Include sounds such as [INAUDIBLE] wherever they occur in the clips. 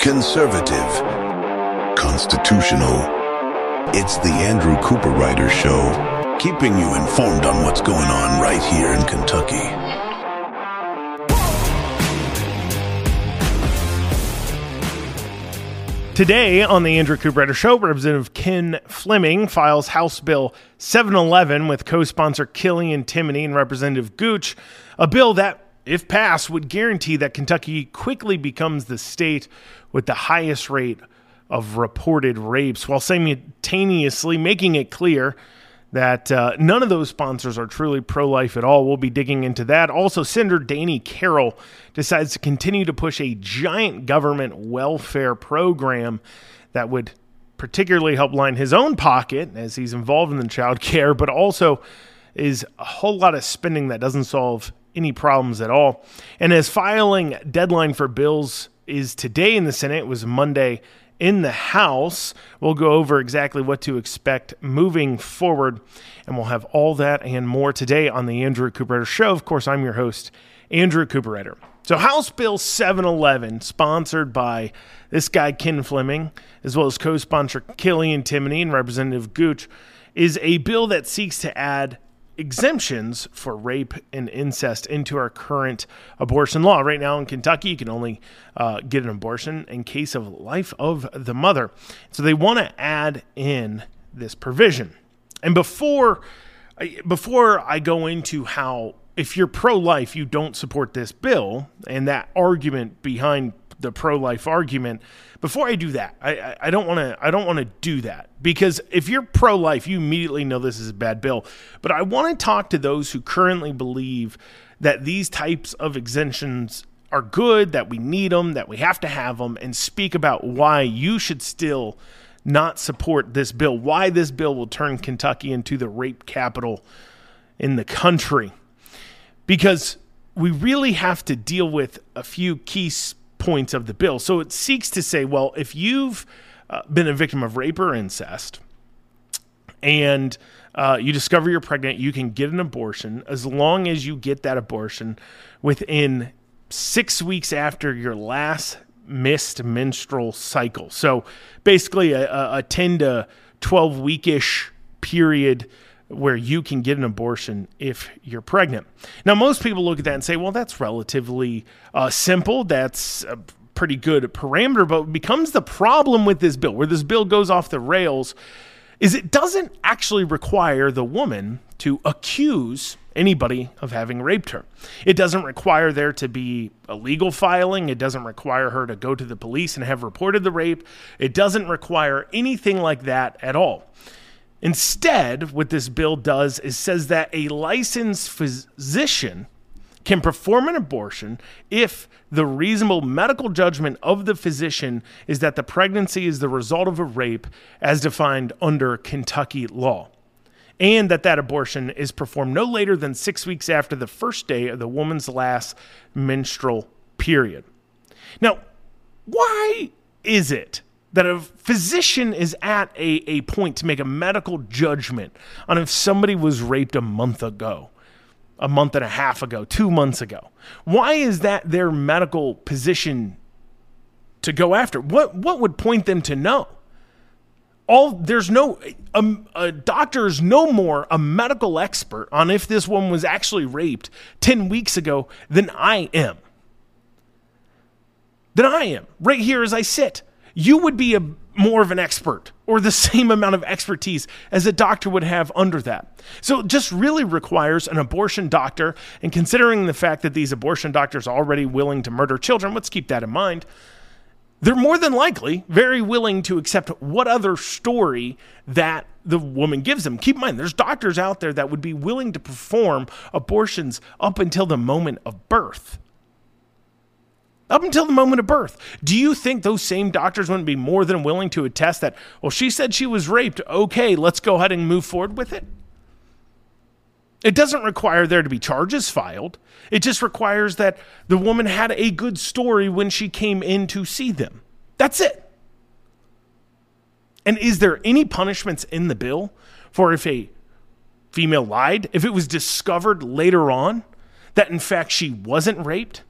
Conservative. Constitutional. It's the Andrew Cooperrider Show, keeping you informed on what's going on right here in Kentucky. Today on the Andrew Cooperrider Show, Representative Ken Fleming files House Bill 711 with co-sponsor Killian Timoney and Representative Gooch, a bill that, if passed, would guarantee that Kentucky quickly becomes the state with the highest rate of reported rapes, while simultaneously making it clear that uh, none of those sponsors are truly pro life at all. We'll be digging into that. Also, Senator Danny Carroll decides to continue to push a giant government welfare program that would particularly help line his own pocket as he's involved in the child care, but also is a whole lot of spending that doesn't solve any problems at all. And as filing deadline for bills is today in the Senate, it was Monday in the House. We'll go over exactly what to expect moving forward, and we'll have all that and more today on the Andrew Cooper Show. Of course, I'm your host, Andrew Cooper So, House Bill 711, sponsored by this guy, Ken Fleming, as well as co sponsor Killian Timoney and Representative Gooch, is a bill that seeks to add exemptions for rape and incest into our current abortion law. Right now in Kentucky, you can only uh, get an abortion in case of life of the mother. So they want to add in this provision. And before before I go into how if you're pro-life, you don't support this bill, and that argument behind the pro-life argument. Before I do that, I, don't want to I don't want to do that because if you're pro-life, you immediately know this is a bad bill. But I want to talk to those who currently believe that these types of exemptions are good, that we need them, that we have to have them, and speak about why you should still not support this bill, why this bill will turn Kentucky into the rape capital in the country. Because we really have to deal with a few key points of the bill. So it seeks to say, well, if you've uh, been a victim of rape or incest and uh, you discover you're pregnant, you can get an abortion as long as you get that abortion within six weeks after your last missed menstrual cycle. So basically, a, a 10 to 12 weekish period where you can get an abortion if you're pregnant. Now, most people look at that and say, well, that's relatively uh, simple. That's a pretty good parameter. But becomes the problem with this bill, where this bill goes off the rails, is it doesn't actually require the woman to accuse anybody of having raped her. It doesn't require there to be a legal filing. It doesn't require her to go to the police and have reported the rape. It doesn't require anything like that at all. Instead, what this bill does is says that a licensed physician can perform an abortion if the reasonable medical judgment of the physician is that the pregnancy is the result of a rape as defined under Kentucky law and that that abortion is performed no later than 6 weeks after the first day of the woman's last menstrual period. Now, why is it that a physician is at a, a point to make a medical judgment on if somebody was raped a month ago, a month and a half ago, two months ago. Why is that their medical position to go after? What what would point them to know? All there's no um, a doctor is no more a medical expert on if this woman was actually raped ten weeks ago than I am. Than I am right here as I sit you would be a more of an expert or the [LAUGHS] same amount of expertise as a doctor would have under that. So it just really requires an abortion doctor. And considering the fact that these abortion doctors are already willing to murder children, let's keep that in mind. They're more than likely very willing to accept what other story that the woman gives them. Keep in mind, there's doctors out there that would be willing to perform abortions up until the moment of birth up until the moment of birth. Do you think those same doctors wouldn't be more than willing to attest that, well, she said she was raped. Okay, let's go ahead and move forward with it? It doesn't require there to be charges filed. It just requires that the woman had a good story when she came in to see them. That's it. And is there any punishments in the bill for if a female lied, if it was discovered later on that in fact she wasn't raped?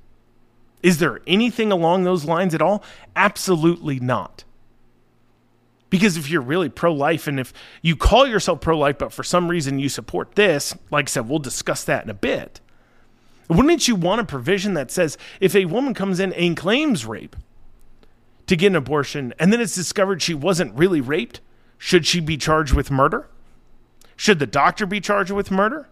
Is there anything along those lines at all? Absolutely not. Because if you're really pro life and if you call yourself pro life, but for some reason you support this, like I said, we'll discuss that in a bit. Wouldn't you want a provision that says if a woman comes in and claims rape to get an abortion and then it's discovered she wasn't really raped, should she be charged with murder? Should the doctor be charged with murder?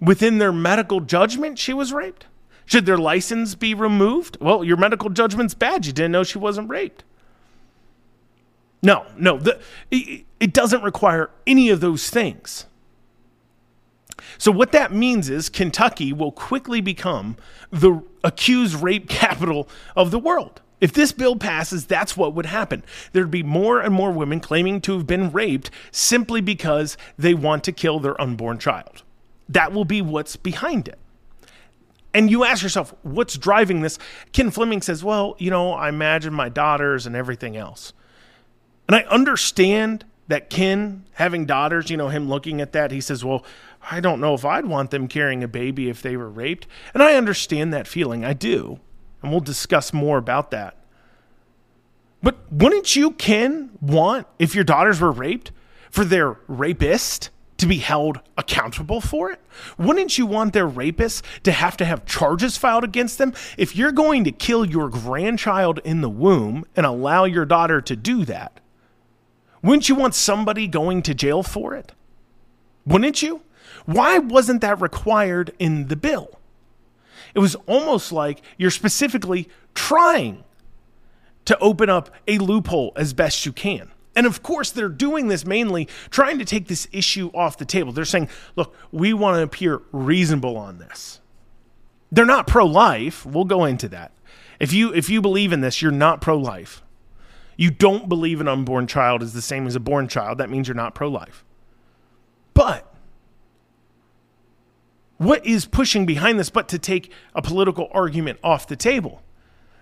Within their medical judgment, she was raped? Should their license be removed? Well, your medical judgment's bad. You didn't know she wasn't raped. No, no, the, it, it doesn't require any of those things. So, what that means is Kentucky will quickly become the accused rape [LAUGHS] capital of the world. If this bill passes, that's what would happen. There'd be more and more women claiming to have been raped simply because they want to kill their unborn child. That will be what's behind it. And you ask yourself, what's driving this? Ken Fleming says, well, you know, I imagine my daughters and everything else. And I understand that Ken having daughters, you know, him looking at that, he says, well, I don't know if I'd want them carrying a baby if they were raped. And I understand that feeling. I do. And we'll discuss more about that. But wouldn't you, Ken, want, if your daughters were raped, for their rapist to be held accountable for it? Wouldn't you want their rapists to have to have charges filed against them? If you're going to kill your grandchild in the womb and allow your daughter to do that, wouldn't you want somebody going to jail for it? Wouldn't you? Why wasn't that required in the bill? It was almost like you're specifically trying to open up a loophole as best you can. And of course, they're doing this mainly trying to take this issue off the table. They're saying, look, we want to appear reasonable on this. They're not pro life. We'll go into that. If you if you believe in this, you're not pro life. You don't believe an unborn child is the same as a born child. That means you're not pro life. But what is pushing behind this but to take a political argument off the table?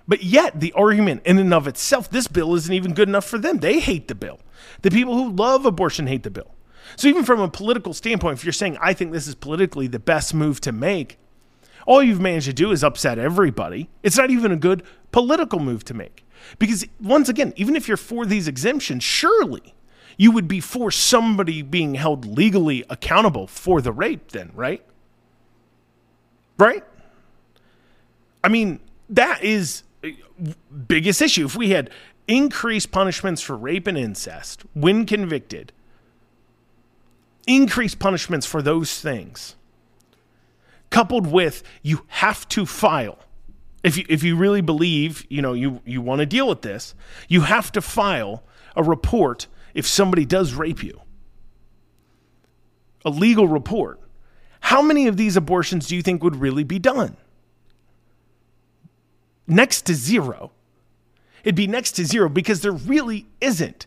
But yet, the argument in and of itself, this bill isn't even good enough for them. They hate the bill. The people who love abortion hate the bill. So, even from a political standpoint, if you're saying, I think this is politically the best move to make, all you've managed to do is upset everybody. It's not even a good political move to make. Because, once again, even if you're for these exemptions, surely you would be for somebody being held legally accountable for the rape, then, right? Right? I mean, that is biggest issue. If we had increased punishments for rape and incest when convicted, increased punishments for those things, coupled with you have to file. If you, if you really believe, you know, you, you want to deal with this, you have to file a report if somebody does rape you. A legal report. How many of these abortions do you think would really be done? Next to zero. It'd be next to zero because there really isn't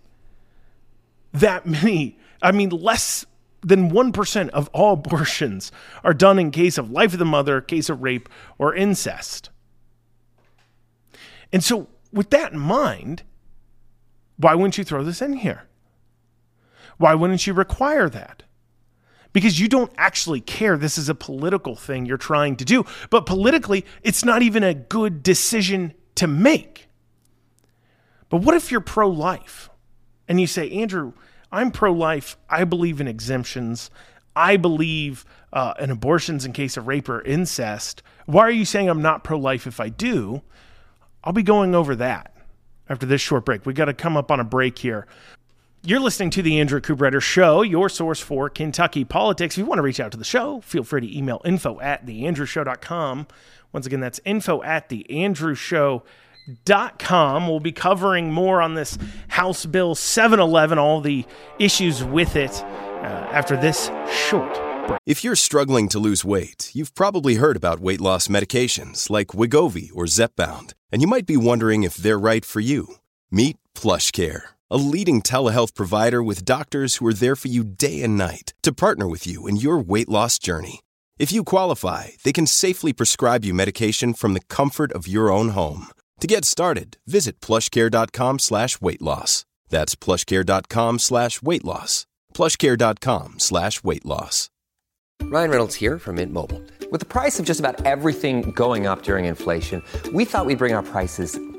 that many. I mean, less than 1% of all [LAUGHS] abortions are done in case of life of the mother, case of rape, or incest. And so, with that in mind, why wouldn't you throw this in here? Why wouldn't you require that? Because you don't actually care. This is a political thing you're trying to do. But politically, it's not even a good decision to make. But what if you're pro life and you say, Andrew, I'm pro life. I believe in exemptions. I believe uh, in abortions in case of rape or incest. Why are you saying I'm not pro life if I do? I'll be going over that. after this short break. We got to come up on a break here. You're listening to the Andrew Cooperrider Show, your source for Kentucky politics. If you want to reach out to the show, feel free to email info at theandrewshow.com. Once again, that's info at theandrewshow.com. We'll be covering more on this House Bill 711, all the issues with it, uh, after this short break. If you're struggling to lose weight, you've probably heard about weight loss medications like Wegovy or Zepbound, and you might be wondering if they're right for you. Meet PlushCare a leading telehealth provider with doctors who are there for you day and night to partner with you in your weight loss journey. If you qualify, they can safely prescribe you medication from the comfort of your own home. To get started, visit plushcare.com slash weight loss. That's plushcare.com slash weight loss. plushcare.com slash weight loss. Ryan Reynolds here from Mint Mobile. With the price of just about everything going up during inflation, we thought we'd bring our prices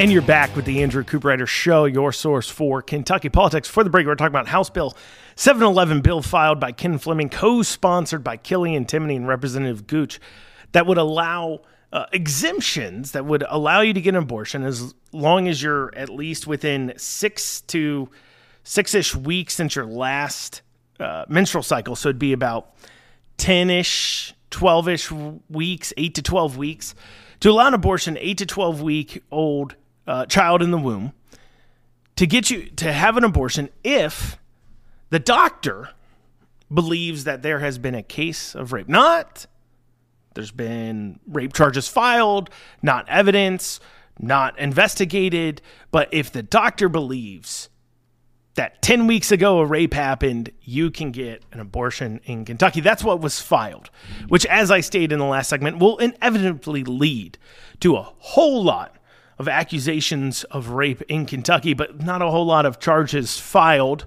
And you're back with the Andrew Cooperrider Show, your source for Kentucky politics. For the break, we're talking about House Bill 711, bill filed by Ken Fleming, co-sponsored by Killian Timoney and Representative Gooch, that would allow uh, exemptions that would allow you to get an abortion as long as you're at least within six to six-ish weeks since your last uh, menstrual cycle. So it'd be about 10-ish, 12-ish weeks, 8 to 12 weeks, to allow an abortion 8 to 12 week old uh, child in the womb to get you to have an abortion if the doctor believes that there has been a case of rape. Not there's been rape charges filed, not evidence, not investigated, but if the doctor believes that 10 weeks ago a rape happened, you can get an abortion in Kentucky. That's what was filed, which, as I stated in the last segment, will inevitably lead to a whole lot of accusations of rape in Kentucky, but not a whole lot of charges filed,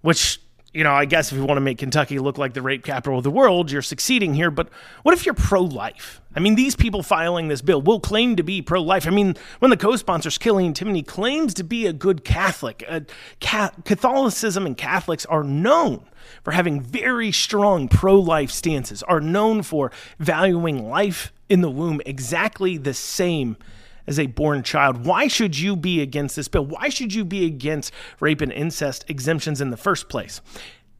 which, you know, I guess if you want to make Kentucky look like the rape capital of the world, you're succeeding here. But what if you're pro life? I mean, these people filing this bill will claim to be pro life. I mean, when the co sponsors, Killian Timoney, claims to be a good Catholic, uh, Catholicism and Catholics are known for having very strong pro life stances, are known for valuing life in the womb exactly the same as a born child. Why should you be against this bill? Why should you be against rape and incest exemptions in the first place?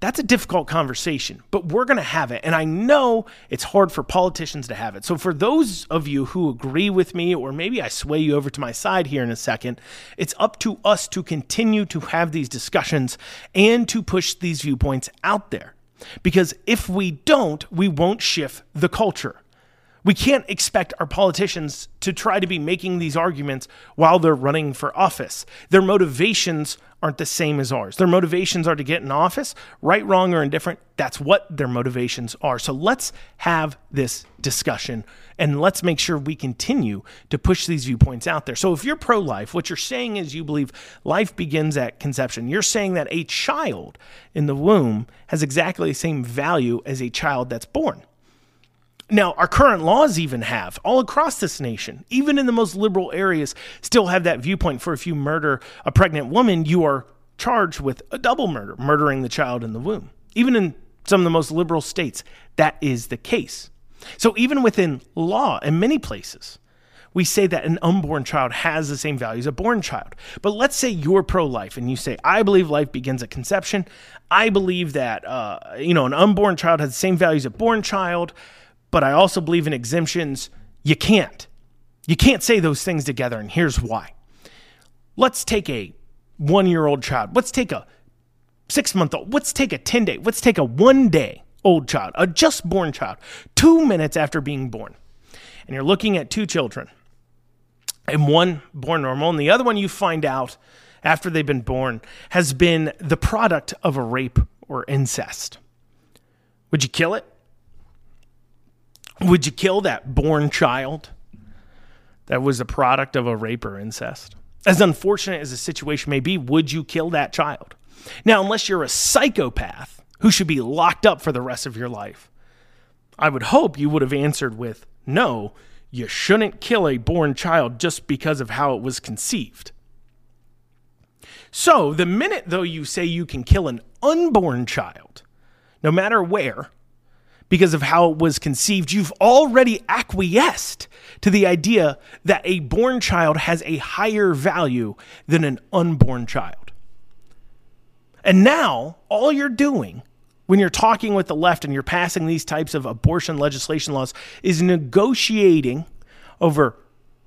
That's a difficult conversation, but we're going to have it. And I know it's hard for politicians to have it. So, for those of you who agree with me, or maybe I sway you over to my side here in a second, it's up to us to continue to have these discussions and to push these viewpoints out there. Because if we don't, we won't shift the culture. We can't expect our politicians to try to be making these arguments while they're running for office. Their motivations aren't the same as ours. Their motivations are to get in office, right, wrong, or indifferent. That's what their motivations are. So let's have this discussion and let's make sure we continue to push these viewpoints out there. So if you're pro life, what you're saying is you believe life begins at conception. You're saying that a child in the womb has exactly the same value as a child that's born. Now, our current laws even have, all across this nation, even in the most liberal areas, still have that viewpoint for if you murder a pregnant woman, you are charged with a double murder, murdering the child in the womb. Even in some of the most liberal states, that is the case. So, even within law, in many places, we say that an unborn child has the same value as a born child. But let's say you're pro life and you say, I believe life begins at conception. I believe that, uh, you know, an unborn child has the same value as a born child but I also believe in exemptions. You can't. You can't say those things together, and here's why. Let's take a one year old child. Let's take a six month old. Let's take a 10 day. Let's take a one day old child, a just born child, two minutes after being born. And you're looking at two children, and one born normal, and the other one you find out after they've been born has been the product of a rape or incest. Would you kill it? Would you kill that born child that was a product of a rape or incest? As unfortunate as the situation may be, would you kill that child? Now, unless you're a psychopath who should be locked up for the rest of your life, I would hope you would have answered with no, you shouldn't kill a born child just because of how it was conceived. So, the minute though you say you can kill an unborn child, no matter where, because of how it was conceived, you've already acquiesced to the idea that a born child has a higher value than an unborn child. And now, all you're doing when you're talking with the left and you're passing these types of abortion legislation laws is negotiating over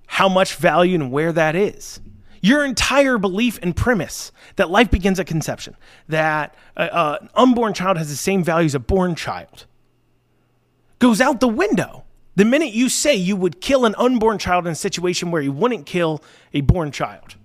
how much value and where that is. Your entire belief and premise that life begins at conception, that uh, uh, an unborn child has the same value as a born child, goes out the window. The minute you say you would kill an unborn child in a situation where you wouldn't kill a born child.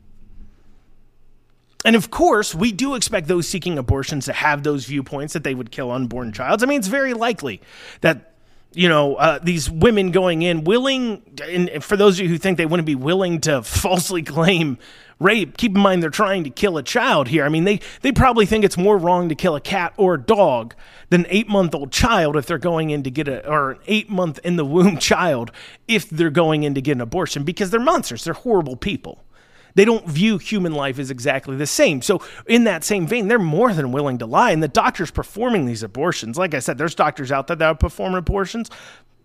And of course, we do expect those seeking abortions to have those viewpoints that they would kill unborn childs. I mean, it's very likely that you know uh, these women going in willing, and for those of you who think they wouldn't be willing to [LAUGHS] falsely claim rape, keep in mind they're trying to kill a child here. I mean, they they probably think it's more wrong to kill a cat or a dog than an eight month old child if they're going in to get a or an eight month in the womb [LAUGHS] child if they're going in to get an abortion because they're monsters. They're horrible people. They don't view human life as exactly the same. So, in that same vein, they're more than willing to lie. And the doctors performing these abortions, like I said, there's doctors out there that perform abortions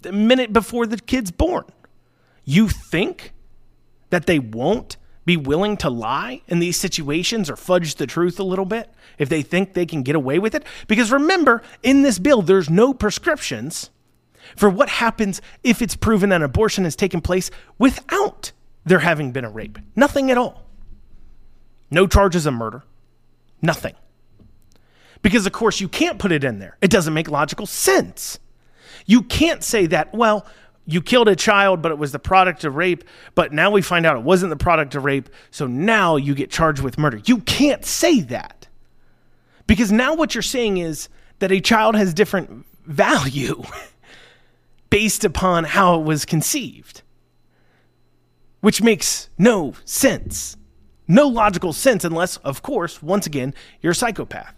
the minute before the kid's born. You think that they won't be willing to lie in these situations or fudge the truth a little bit if they think they can get away with it? Because remember, in this bill, there's no prescriptions for what happens if it's proven that an abortion has taken place without there having been a rape. Nothing at all. No charges of murder. Nothing. Because, of course, you can't put it in there. It doesn't make logical sense. You can't say that, well, you killed a child, but it was the product of rape, but now we find out it wasn't the product of rape, so now you get charged with murder. You can't say that. Because now what you're saying is that a child has different value [LAUGHS] based upon how it was conceived which makes no sense. No logical sense unless, of course, once again, you're a psychopath.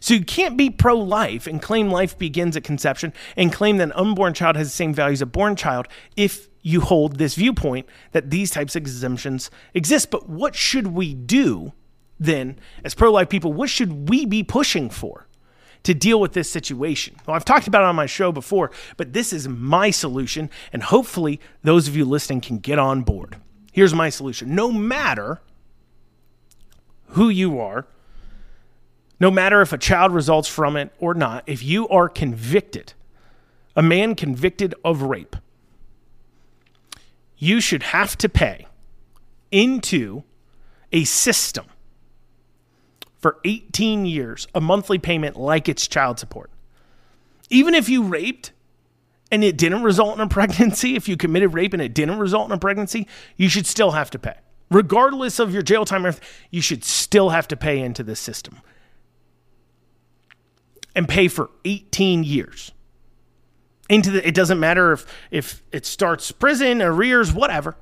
So you can't be pro life and claim life begins at conception and claim that an unborn child has the same value as a born child if you hold this viewpoint that these types of exemptions exist. But what should we do then, as pro life people? What should we be pushing for? To deal with this situation. Well, I've talked about it on my show before, but this is my solution, and hopefully those of you listening can get on board. Here's my solution no matter who you are, no matter if a child results from it or not, if you are convicted, a man convicted of rape, you should have to pay into a system for 18 years, a monthly payment like it's child support. Even if you raped and it didn't result in a [LAUGHS] pregnancy, if you committed rape and it didn't result in a pregnancy, you should still have to pay. Regardless of your jail time, you should still have to pay into this system and pay for 18 years. Into the, it doesn't matter if if it starts prison, arrears, whatever.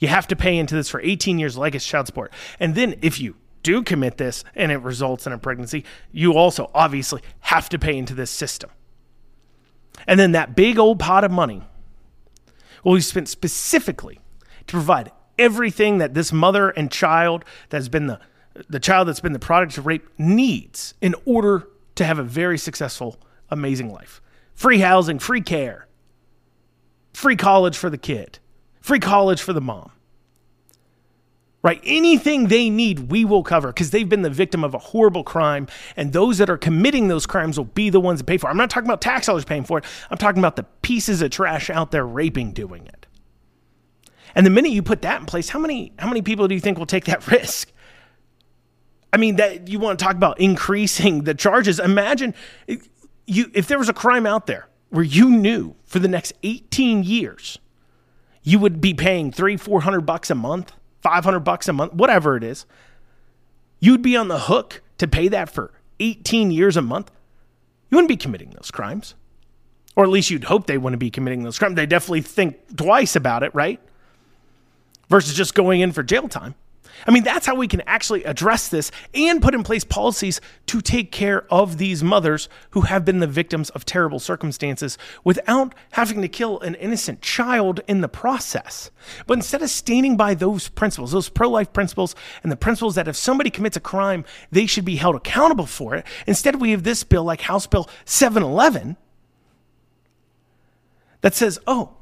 You have to pay into this for 18 years like it's child support. And then if you do commit this and it results in a pregnancy, you also obviously have to pay into this system. And then that big old pot of money will be spent specifically to provide everything that this mother and child that's been the the child that's been the product of rape needs in order to have a very successful, amazing life. Free housing, free care, free college for the kid, free college for the mom right? Anything they need, we will cover because they've been the victim of a horrible crime. And those that are committing those crimes will be the ones that pay for it. I'm not talking about tax dollars paying for it, I'm talking about the pieces of trash out there raping doing it. And the minute you put that in place, how many how many people do you think will take that [LAUGHS] risk? I mean, that you want to talk about increasing the charges. Imagine you if there was a crime out there where you knew for the next 18 years you would be paying three, four hundred bucks a month 500 bucks a month, whatever it is, you'd be on the hook to pay that for 18 years a month. You wouldn't be committing those crimes. Or at least you'd hope they wouldn't be committing those crimes. They definitely think twice about it, right? versus just going in for jail time. I mean, that's how we can actually address this and put in place policies to take care of these mothers who have been the victims of terrible circumstances without having to kill an innocent child in the process. But instead of standing by those principles, those pro life principles, and the principles that if somebody commits a crime, they should be held accountable for it, instead we have this bill like House Bill 711 that says, oh,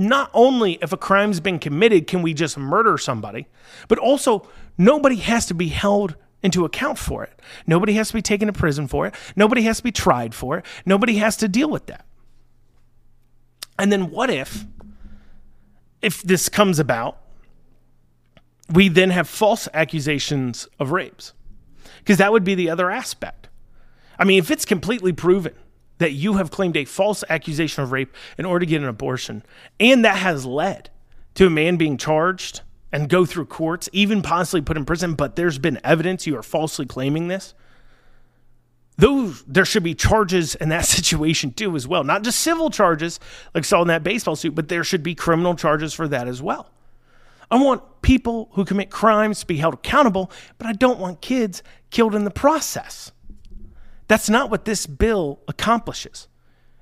not only if a crime's been committed can we just murder somebody, but also nobody has to be held into account for it. Nobody has to be taken to prison for it. Nobody has to be tried for it. Nobody has to deal with that. And then what if if this comes about we then have false accusations of rapes? Because that would be the other aspect. I mean, if it's completely proven that you have claimed a false accusation of rape in order to get an abortion, and that has led to a man being charged and go through courts, even possibly put in prison, but there's been evidence you are falsely claiming this. Those there should be charges in that [LAUGHS] situation too, as well. Not just civil charges like saw in that baseball suit, but there should be criminal charges for that as well. I want people who commit crimes to be held accountable, but I don't want kids killed in the process. That's not what this bill accomplishes.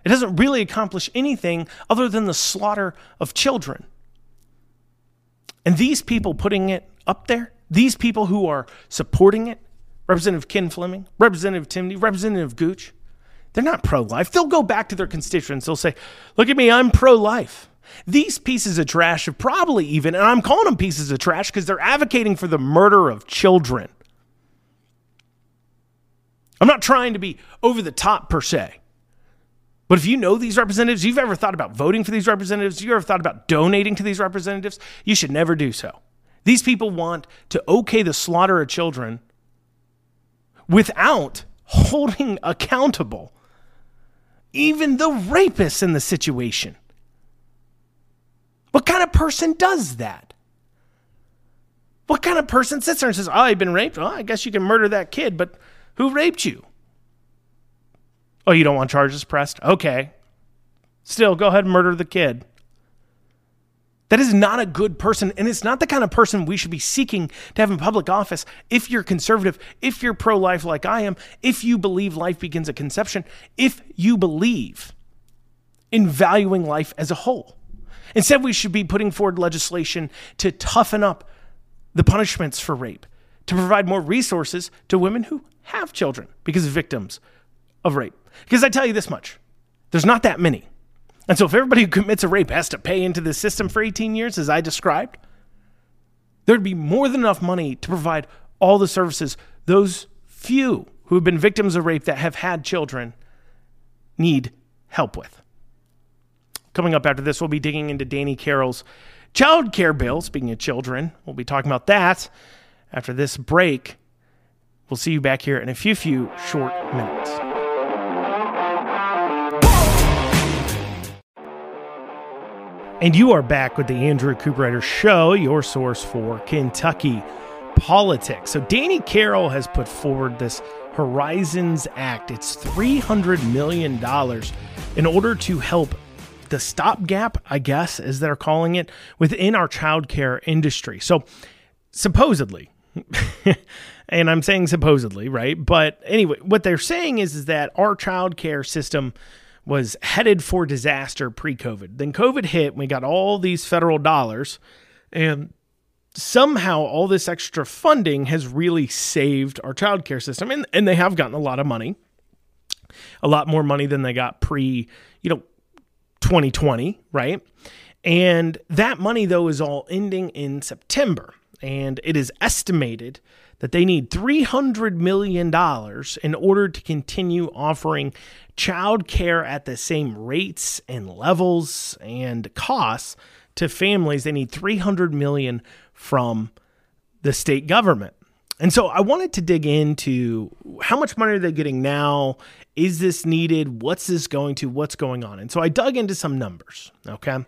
It doesn't really accomplish anything other than the slaughter of children. And these people putting it up there, these people who are supporting it, Representative Ken Fleming, Representative Timoney, Representative Gooch, they're not pro life. They'll go back to their constituents. They'll say, Look at me, I'm pro life. These pieces of trash have probably even, and I'm calling them pieces of trash because they're advocating for the murder of children. I'm not trying to be over the top per se. But if you know these representatives, you've ever thought about voting for these representatives, you ever thought about donating to these representatives, you should never do so. These people want to okay the slaughter of children without holding accountable even the rapists in the situation. What kind of person does that? What kind of person sits there and says, Oh, I've been raped? Well, I guess you can murder that kid, but who raped you? Oh, you don't want charges pressed? Okay. Still, go ahead and murder the kid. That is not a good person, and it's not the kind of person we should be seeking to have in public office. If you're conservative, if you're pro life like I am, if you believe life begins at conception, if you believe in valuing life as a whole. Instead, we should be putting forward legislation to toughen up the punishments for rape, to provide more resources to women who have children because of victims of rape. Because I tell you this much there's not that many. And so if everybody who commits a rape has to pay into the system for 18 years, as I described, there'd be more than enough money to provide all the services those few who have been victims of rape that have had children need help with. Coming up after this, we'll be digging into Danny Carroll's child care bill. Speaking of children, we'll be talking about that after this break. We'll see you back here in a few, few short minutes. And you are back with the Andrew Cooperrider Show, your source for Kentucky politics. So, Danny Carroll has put forward this Horizons Act. It's $300 million in order to help the stopgap, I guess, as they're calling it, within our childcare industry. So, supposedly, [LAUGHS] and I'm saying supposedly, right? But anyway, what they're saying is, is that our childcare system was headed for disaster pre-COVID. Then COVID hit, and we got all these federal dollars, and somehow all this extra funding has really saved our childcare system. And, and they have gotten a lot of money, a lot more money than they got pre, you know, 2020, right? And that money, though, is all ending in September. And it is estimated that they need $300 million in order to continue offering child care at the same rates and levels and costs to families. They need 300 million from the state government. And so I wanted to dig into how much money are they getting now? Is this needed? What's this going to? What's going on? And so I dug into some numbers. Okay.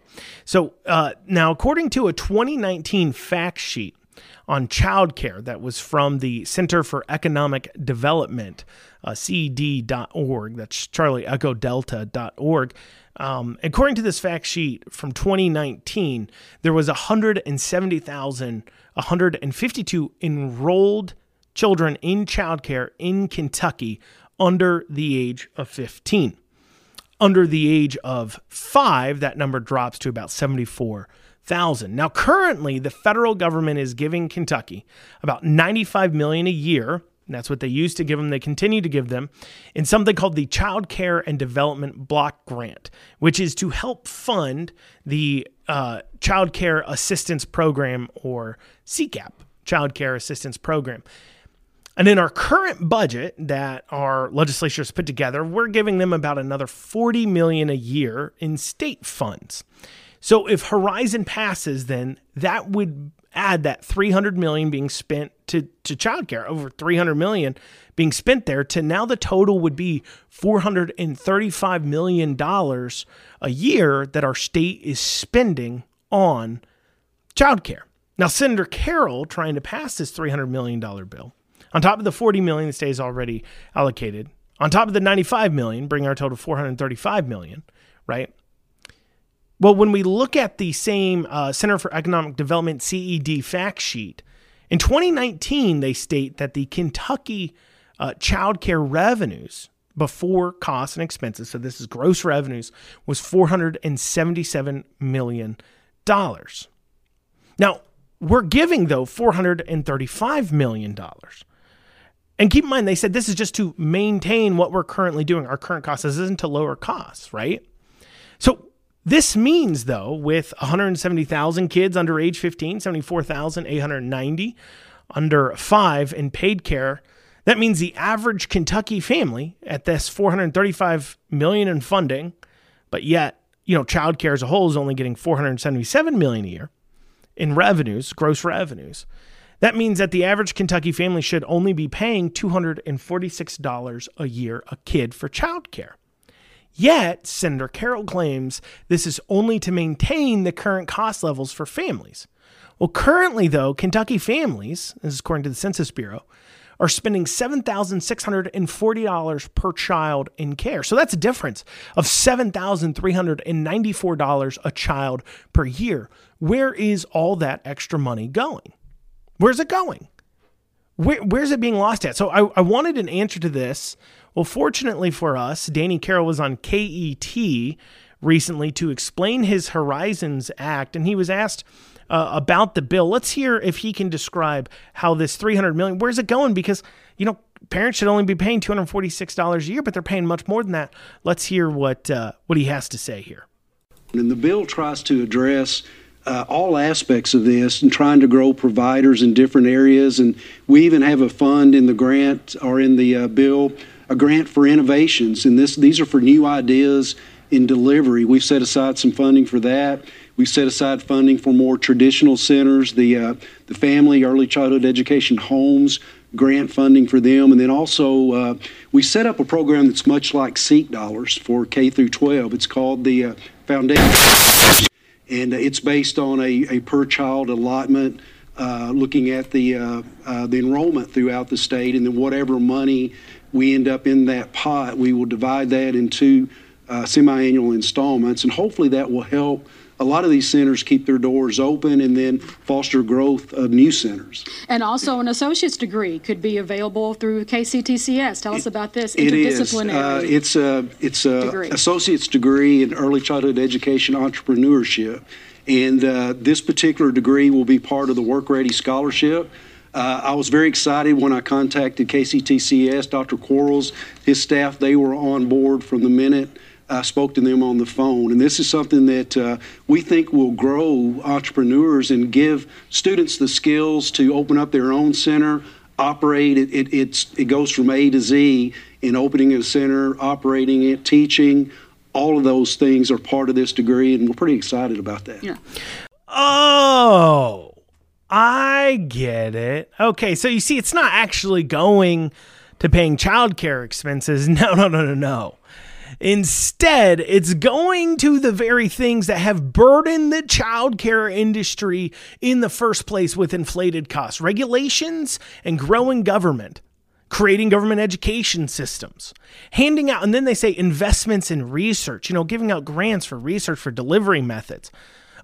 So uh, now, according to a 2019 fact sheet on childcare that was from the Center for Economic Development, uh, ced.org. That's Charlie Echo Delta.org. Um, according to this fact sheet from 2019, there was 170,152 enrolled children in childcare in Kentucky under the age of 15. Under the age of five, that number drops to about 74,000. Now, currently, the federal government is giving Kentucky about 95 million a year. That's what they used to give them. They continue to give them in something called the Child Care and Development Block Grant, which is to help fund the uh, Child Care Assistance Program or CCAP, Child Care Assistance Program. And in our current budget that our legislature has put together, we're giving them about another 40 million a year in state funds. So if Horizon passes, then that would add that 300 million being spent to, to childcare, over 300 million being spent there to now the total would be 435 million dollars a year that our state is spending on childcare. Now, Senator Carroll trying to pass this 300 million dollar bill on top of the 40 million that stays already allocated, on top of the 95 million, bring our total to 435 million, right? Well, when we look at the same uh, Center for Economic Development CED fact sheet, in 2019, they state that the Kentucky uh, child care revenues before costs and expenses, so this is gross revenues, was $477 million. Now, we're giving, though, $435 million. And keep in mind, they said this is just to maintain what we're currently doing. Our current costs. This isn't to lower costs, right? So this means, though, with 170,000 kids under age 15, 74,890 under five in paid care, that means the average Kentucky family at this 435 million in funding, but yet, you know, child care as a whole is only getting 477 million a year in revenues, gross revenues. That means that the average Kentucky family should only be paying $246 a year a kid for childcare. Yet, Senator Carroll claims this is only to maintain the current cost levels for families. Well, currently, though, Kentucky families, this is according to the Census Bureau, are spending $7,640 per child in care. So that's a difference of $7,394 a child per year. Where is all that extra money going? Where's it going? Where, where's it being lost at? So I, I wanted an answer to this. Well, fortunately for us, Danny Carroll was on KET recently to explain his Horizons Act, and he was asked uh, about the bill. Let's hear if he can describe how this 300 million, where's it going? Because you know, parents should only be paying $246 a year, but they're paying much more than that. Let's hear what uh, what he has to say here. And the bill tries to address uh, all aspects of this and trying to grow providers in different areas. And we even have a fund in the grant or in the uh, bill, a grant for innovations. And this these are for new ideas in delivery. We've set aside some funding for that. We've set aside funding for more traditional centers, the uh, the family early childhood education homes, grant funding for them, and then also uh, we set up a program that's much like SEEK dollars for K through 12. It's called the uh, Foundation and it's based on a, a per child allotment. Uh, looking at the uh, uh, the enrollment throughout the state, and then whatever money we end up in that pot, we will divide that into uh, semi-annual installments, and hopefully that will help a lot of these centers keep their doors open and then foster growth of new centers. And also, an associate's degree could be available through KCTCS. Tell us about this interdisciplinary. It is. Uh, it's a it's a Degree. associate's degree in early childhood education entrepreneurship, and uh, this particular degree will be part of the Work Ready Scholarship. Uh, I was very excited when I contacted KCTCS, Dr. Quarles, his staff. They were on board from the minute I spoke to them on the phone. And this is something that uh, we think will grow entrepreneurs and give students the skills to open up their own center, operate. It, it, it's, it goes from A to Z in opening a center, operating it, teaching. All of those things are part of this degree, and we're pretty excited about that. Yeah. Oh, I get it. Okay, so you see, it's not actually going to paying childcare expenses. [LAUGHS] No, no, no, no, no. Instead, it's going to the very things that have burdened the childcare industry in the first place with inflated costs regulations and growing government, creating government education systems, handing out, and then they say investments in research, you know, giving out grants for research for delivery methods.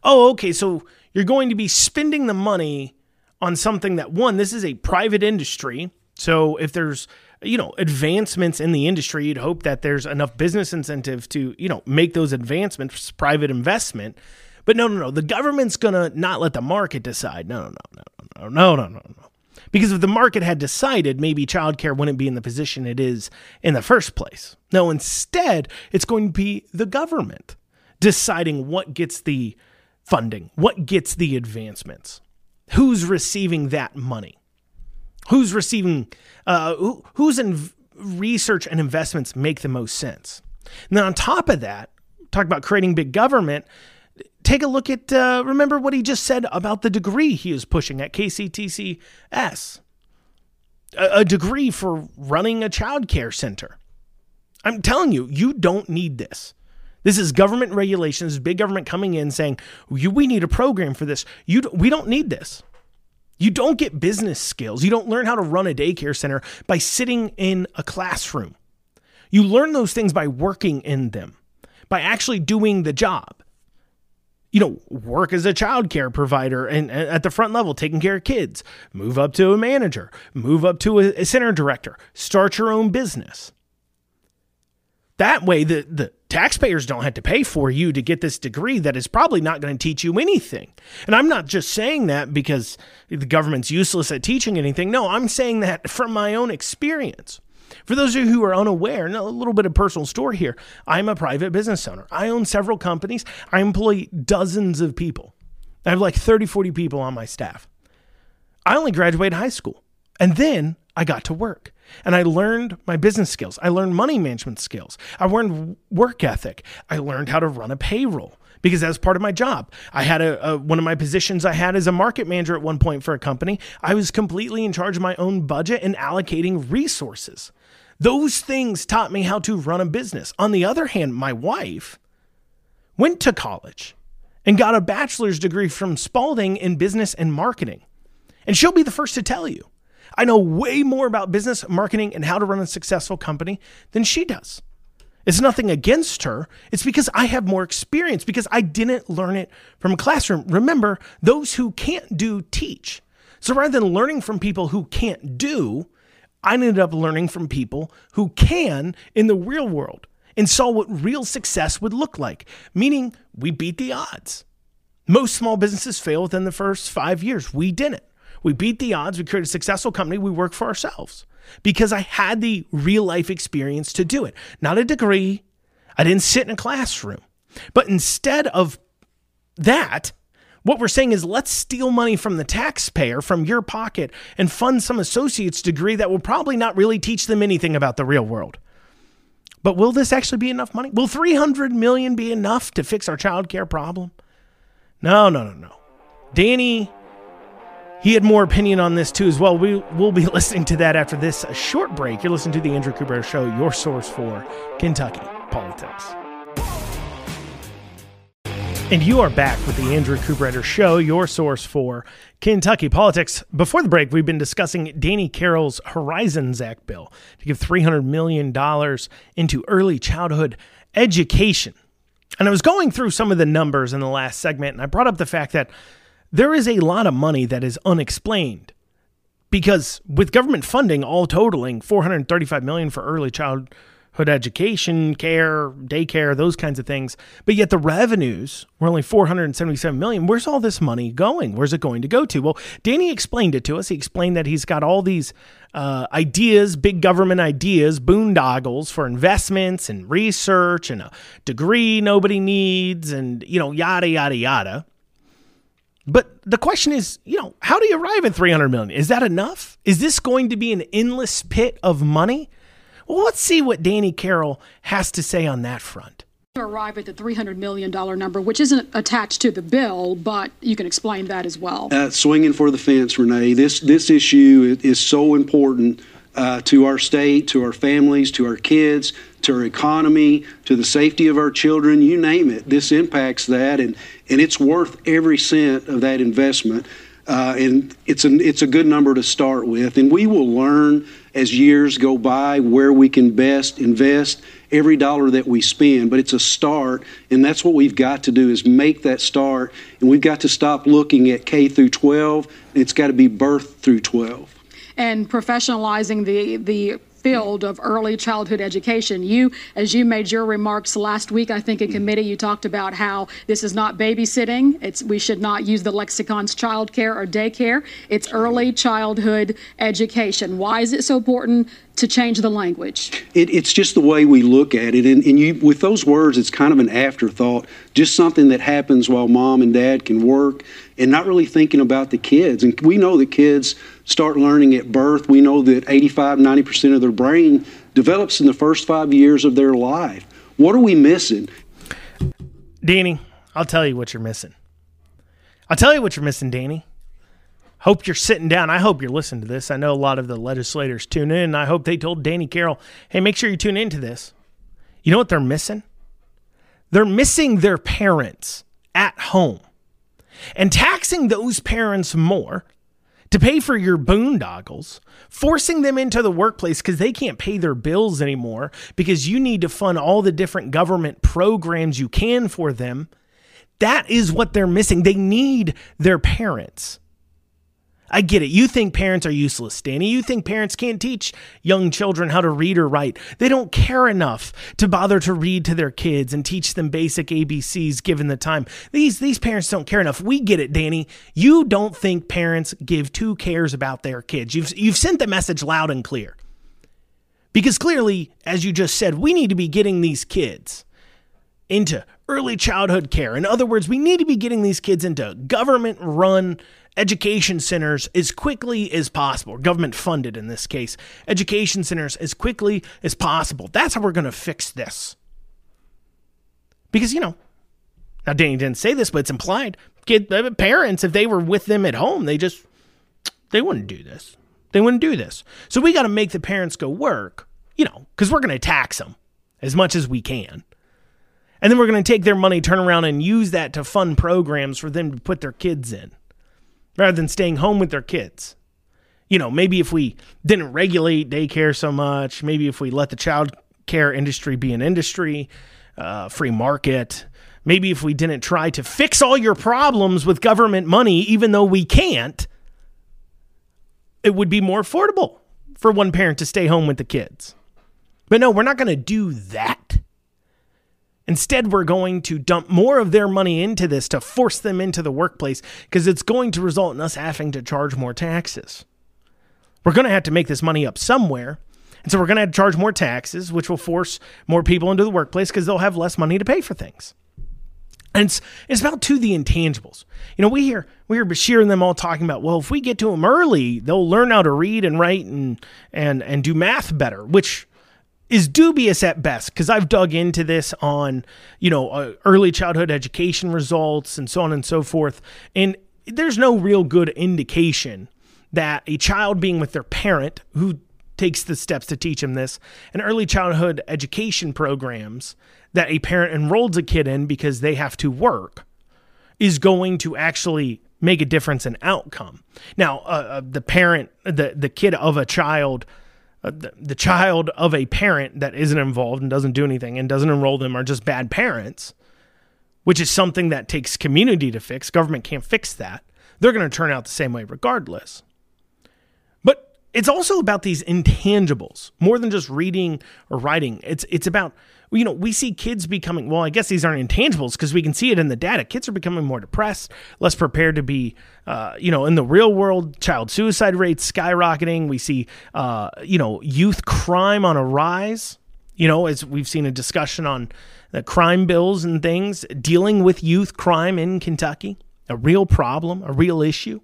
Oh, okay, so you're going to be spending the money on something that one, this is a private industry. So if there's you know advancements in the industry, you'd hope that there's enough business incentive to you know make those advancements private investment. But no, no, no. The government's gonna not let the market decide. No, no, no, no, no, no, no, no. Because if the market had decided, maybe childcare wouldn't be in the position it is in the first place. No, instead, it's going to be the government deciding what gets the funding what gets the advancements who's receiving that money who's receiving uh, who, who's in research and investments make the most sense. And then on top of that, talk about creating big government. Take a look at uh, remember what he just said about the degree he is pushing at KCTCS, a, a degree for running a child care center. I'm telling you, you don't need this. This is government regulations, big government coming in saying, we need a program for this. You, we don't need this. You don't get business skills. You don't learn how to run a daycare center by sitting in a classroom. You learn those things by working in them, by actually doing the job. You know, work as a child care provider and, and at the front level, taking care of kids, move up to a manager, move up to a, a center director, start your own business. That way, the, the taxpayers don't have to pay for you to get this degree that is probably not going to teach you anything. And I'm not just saying that because the government's useless at teaching anything. No, I'm saying that from my own experience. For those of you who are unaware, a little bit of personal story here. I'm a private business owner. I own several companies. I employ dozens of people. I have like 30, 40 people on my staff. I only graduated high school. And then I got to work and I learned my business skills. I learned money management skills. I learned work ethic. I learned how to run a payroll because that was part of my job. I had a, a, one of my positions I had as a market manager at one point for a company. I was completely in charge of my own budget and allocating resources. Those things taught me how to run a business. On the other hand, my wife went to college and got a bachelor's degree from Spalding in business and marketing. And she'll be the first to tell you I know way more about business, marketing, and how to run a successful company than she does. It's nothing against her. It's because I have more experience, because I didn't learn it from a classroom. Remember, those who can't do teach. So rather than learning from people who can't do, I ended up learning from people who can in the real world and saw what real success would look like, meaning we beat the odds. Most small businesses fail within the first five years. We didn't. We beat the odds. We created a successful company. We work for ourselves because I had the real life experience to do it, not a degree. I didn't sit in a classroom. But instead of that, what we're saying is let's steal money from the taxpayer, from your pocket, and fund some associate's degree that will probably not really teach them anything about the real world. But will this actually be enough money? Will 300 million be enough to fix our child care problem? No, no, no, no. Danny he had more opinion on this too as well. We will be [LAUGHS] listening to that after this short break. You're listening to the Andrew Cooperrider Show, your source for Kentucky politics. And you are back with the Andrew Cooperrider Show, your source for Kentucky politics. Before the break, we've been discussing Danny Carroll's Horizons Act bill to give $300 million into early childhood education. And I was going through some of the numbers in the last segment, and I brought up the fact that there is a lot of money that is unexplained because with government funding all totaling 435 million for early childhood education, care, daycare, those kinds of things, but yet the revenues were only 477 million. Where's all this money going? Where's it going to go to? Well, Danny explained it to us. He explained that he's got all these uh, ideas, big government ideas, boondoggles for investments and research and a degree nobody needs and, you know, yada, yada, yada. But the question is, you know, how do you arrive at 300 million? Is that enough? Is this going to be an endless pit of money? Well, let's see what Danny Carroll has to say on that front. Arrive at the $300 million number, which isn't attached to the bill, but you can explain that as well. Uh, swinging for the fence, Renee. This, this issue is so important uh, to our state, to our families, to our kids, to our economy, to the safety of our children, you name it. This impacts that, and, and it's worth every cent of that investment. Uh, and it's, an, it's a good number to start with. And we will learn as years go by where we can best invest every dollar that we spend but it's a start and that's what we've got to do is make that start and we've got to stop looking at k through 12 it's got to be birth through 12 and professionalizing the the field of early childhood education. You, as you made your remarks last week, I think in committee, you talked about how this is not babysitting. It's we should not use the lexicons childcare or daycare. It's early childhood education. Why is it so important to change the language? It, it's just the way we look at it, and, and you, with those words, it's kind of an afterthought, just something that happens while mom and dad can work, and not really thinking about the kids. And we know that kids start learning at birth. We know that 85, 90% of their brain develops in the first five years of their life. What are we missing? Danny, I'll tell you what you're missing. I'll tell you what you're missing, Danny. Hope you're sitting down. I hope you're listening to this. I know a lot of the legislators tune in. I hope they told Danny Carroll, hey, make sure you tune into this. You know what they're missing? They're missing their parents at home and taxing those parents more to pay for your boondoggles, forcing them into the workplace because they can't pay their bills anymore because you need to fund all the different government programs you can for them. That is what they're missing. They need their parents. I get it. You think parents are useless, Danny. You think parents can't teach young children how to read or write. They don't care enough to bother to read to their kids and teach them basic ABCs given the time. These these parents don't care enough. We get it, Danny. You don't think parents give two cares about their kids. You've you've sent the message loud and clear. Because clearly, as you just said, we need to be getting these kids into early childhood care. In other words, we need to be getting these kids into government run education centers as quickly as possible, government funded in this case, education centers as quickly as possible. That's how we're going to fix this. Because, you know, now Danny didn't say this, but it's implied. Kid, uh, parents, if they were with them at home, they just, they wouldn't do this. They wouldn't do this. So we got to make the parents go work, you know, because we're going to tax them as much as we can. And then we're going to take their money, turn around and use that to fund programs for them to put their kids in rather than staying home with their kids. You know, maybe if we didn't regulate daycare so much, maybe if we let the child care industry be an industry, uh, free market, maybe if we didn't try to fix all your problems with government money, even though we can't, it would be more affordable for one parent to stay home with the kids. But no, we're not going to do that. Instead, we're going to dump more of their money into this to force them into the workplace because it's going to result in us having to charge more taxes. We're going to have to make this money up somewhere. And so we're going to have to charge more taxes, which will force more people into the workplace because they'll have less money to pay for things. And it's, it's about to the intangibles. You know, we hear we hear Beshear and them all talking about, well, if we get to them early, they'll learn how to read and write and and and do math better, which is dubious at best because I've dug into this on, you know, uh, early childhood education results and so on and so forth. And there's no real good indication that a child being with their parent who takes the steps to teach them this and early childhood education programs that a parent enrolls a kid in because they have to work is going to actually make a difference in outcome. Now, uh, uh the parent, the the kid of a child uh, the, the child of a parent that isn't involved and doesn't do anything and doesn't enroll them are just bad parents, which is something that takes community to fix. Government can't fix that. They're going to turn out the same way regardless. But it's also about these intangibles more than just reading or writing. It's it's about you know, we see kids becoming, well, I guess these aren't intangibles because we can see it in the data. Kids are becoming more depressed, less prepared to be, uh, you know, in the real world, child suicide rates skyrocketing. We see, uh, you know, youth crime on a rise, you know, as we've seen a discussion on the crime bills and things, dealing with youth crime in Kentucky, a real problem, a real issue.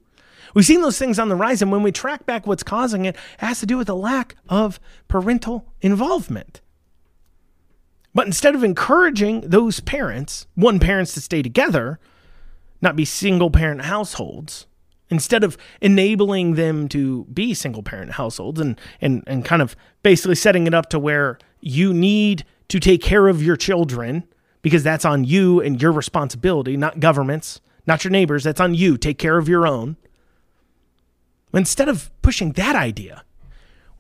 We've seen those things on the rise, and when we track back what's causing it, it has to do with a lack of parental involvement. But instead of encouraging those parents, one parents to stay together, not be single parent households, instead of enabling them to be single parent households and, and, and kind of basically setting it up to where you need to take care of your children because that's on you and your responsibility, not governments, not your neighbors. That's on you. Take care of your own. Instead of pushing that idea,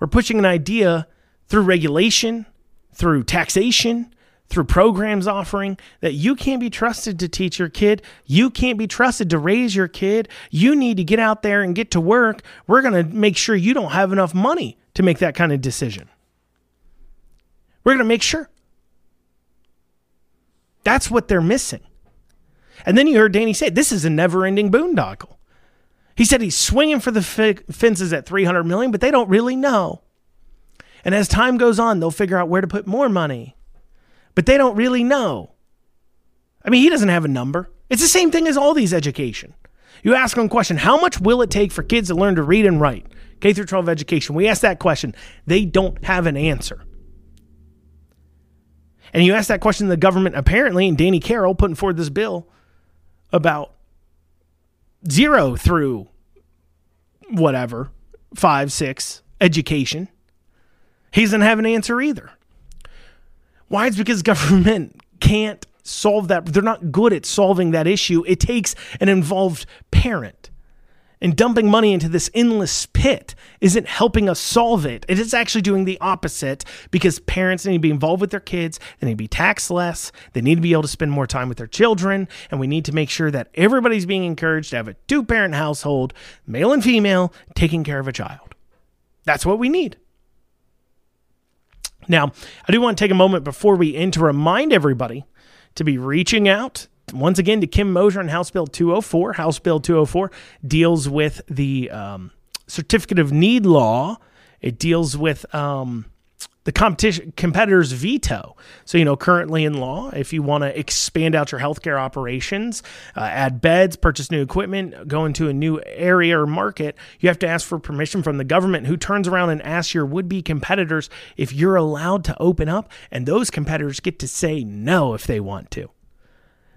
we're pushing an idea through regulation, through taxation, through programs offering that you can't be trusted to teach your kid. You can't be trusted to raise your kid. You need to get out there and get to work. We're going to make sure you don't have enough money to make that kind of decision. We're going to make sure. That's what they're missing. And then you heard Danny say, this is a never ending boondoggle. He said he's swinging for the f- fences at 300 million, but they don't really know. And as time goes on, they'll figure out where to put more money. But they don't really know. I mean, he doesn't have a number. It's the same thing as all these education. You ask them a question, how much will it take for kids to learn to read and write? K through 12 education. We ask that question. They don't have an answer. And you ask that question to the government, apparently, and Danny Carroll putting forward this bill about zero through whatever, five, six, education. He doesn't have an answer either. Why? It's because [LAUGHS] government can't solve that. They're not good at solving that issue. It takes an involved parent and dumping money into this endless pit isn't helping us solve it. It is actually doing the opposite because parents need to be involved with their kids. They need to be taxed less. They need to be able to spend more time with their children. And we need to make sure that everybody's being encouraged to have a two parent household, male and female, taking care of a child. That's what we need. Now, I do want to take a moment before we end to remind everybody to be reaching out once again to Kim Moser on House Bill 204. House Bill 204 deals with the um, certificate of need law. It deals with um, the competition competitor's veto. So you know, currently in law, if you want to expand out your healthcare operations, uh, add beds, purchase new equipment, go into a new area or market, you have to ask for permission from the government, who turns around and asks your would-be competitors if you're allowed to open up, and those competitors get to say no if they want to.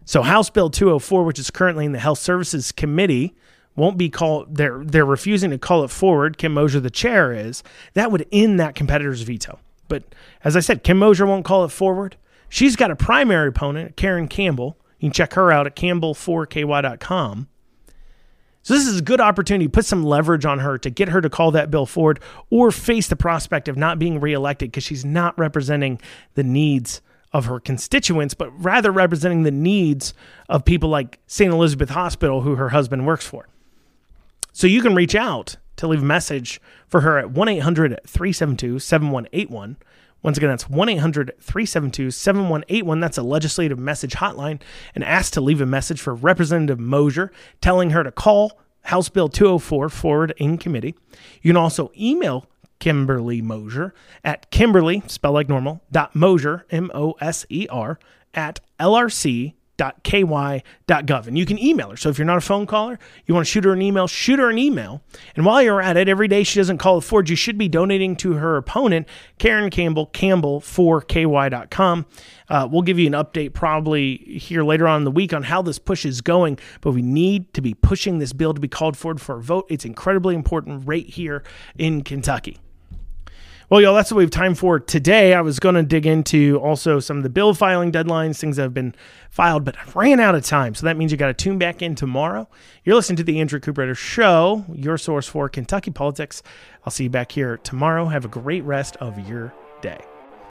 So House Bill 204, which is currently in the Health Services Committee, won't be called they're they're refusing to call it forward. Kim Moser, the chair, is. That would end that competitor's veto. But as I said, Kim Moser won't call it forward. She's got a primary opponent, Karen Campbell. You can check her out at campbell4ky.com. So this is a good opportunity to put some leverage on her to get her to call that bill forward or face the prospect of not being reelected because she's not representing the needs of her constituents, but rather representing the needs of people like St. Elizabeth Hospital, who her husband works for. So you can reach out to leave a message for her at 1 800 372 7181. Once again, that's 1 800 372 7181. That's a legislative message hotline and ask to leave a message for Representative Moser, telling her to call House Bill 204 forward in committee. You can also email Kimberly Moser at Kimberly, spell like normal, dot Moser, M O S E R, at lrc.ky.gov. And you can email her. So if you're not a phone caller, you want to shoot her an email, shoot her an email. And while you're at it, every day she doesn't call it forward, you should be donating to her opponent, Karen Campbell, Campbell for ky.com. Uh, we'll give you an update probably here later on in the week on how this push is going, but we need to be pushing this bill to be called forward for a vote. It's incredibly important right here in Kentucky. Well, y'all, that's what we have time for today. I was going to dig into also some of the bill filing deadlines, things that have been filed, but I ran out of time. So that means you got to tune back in tomorrow. You're listening to the Andrew Cooperrider Show, your source for Kentucky politics. I'll see you back here tomorrow. Have a great rest of your day.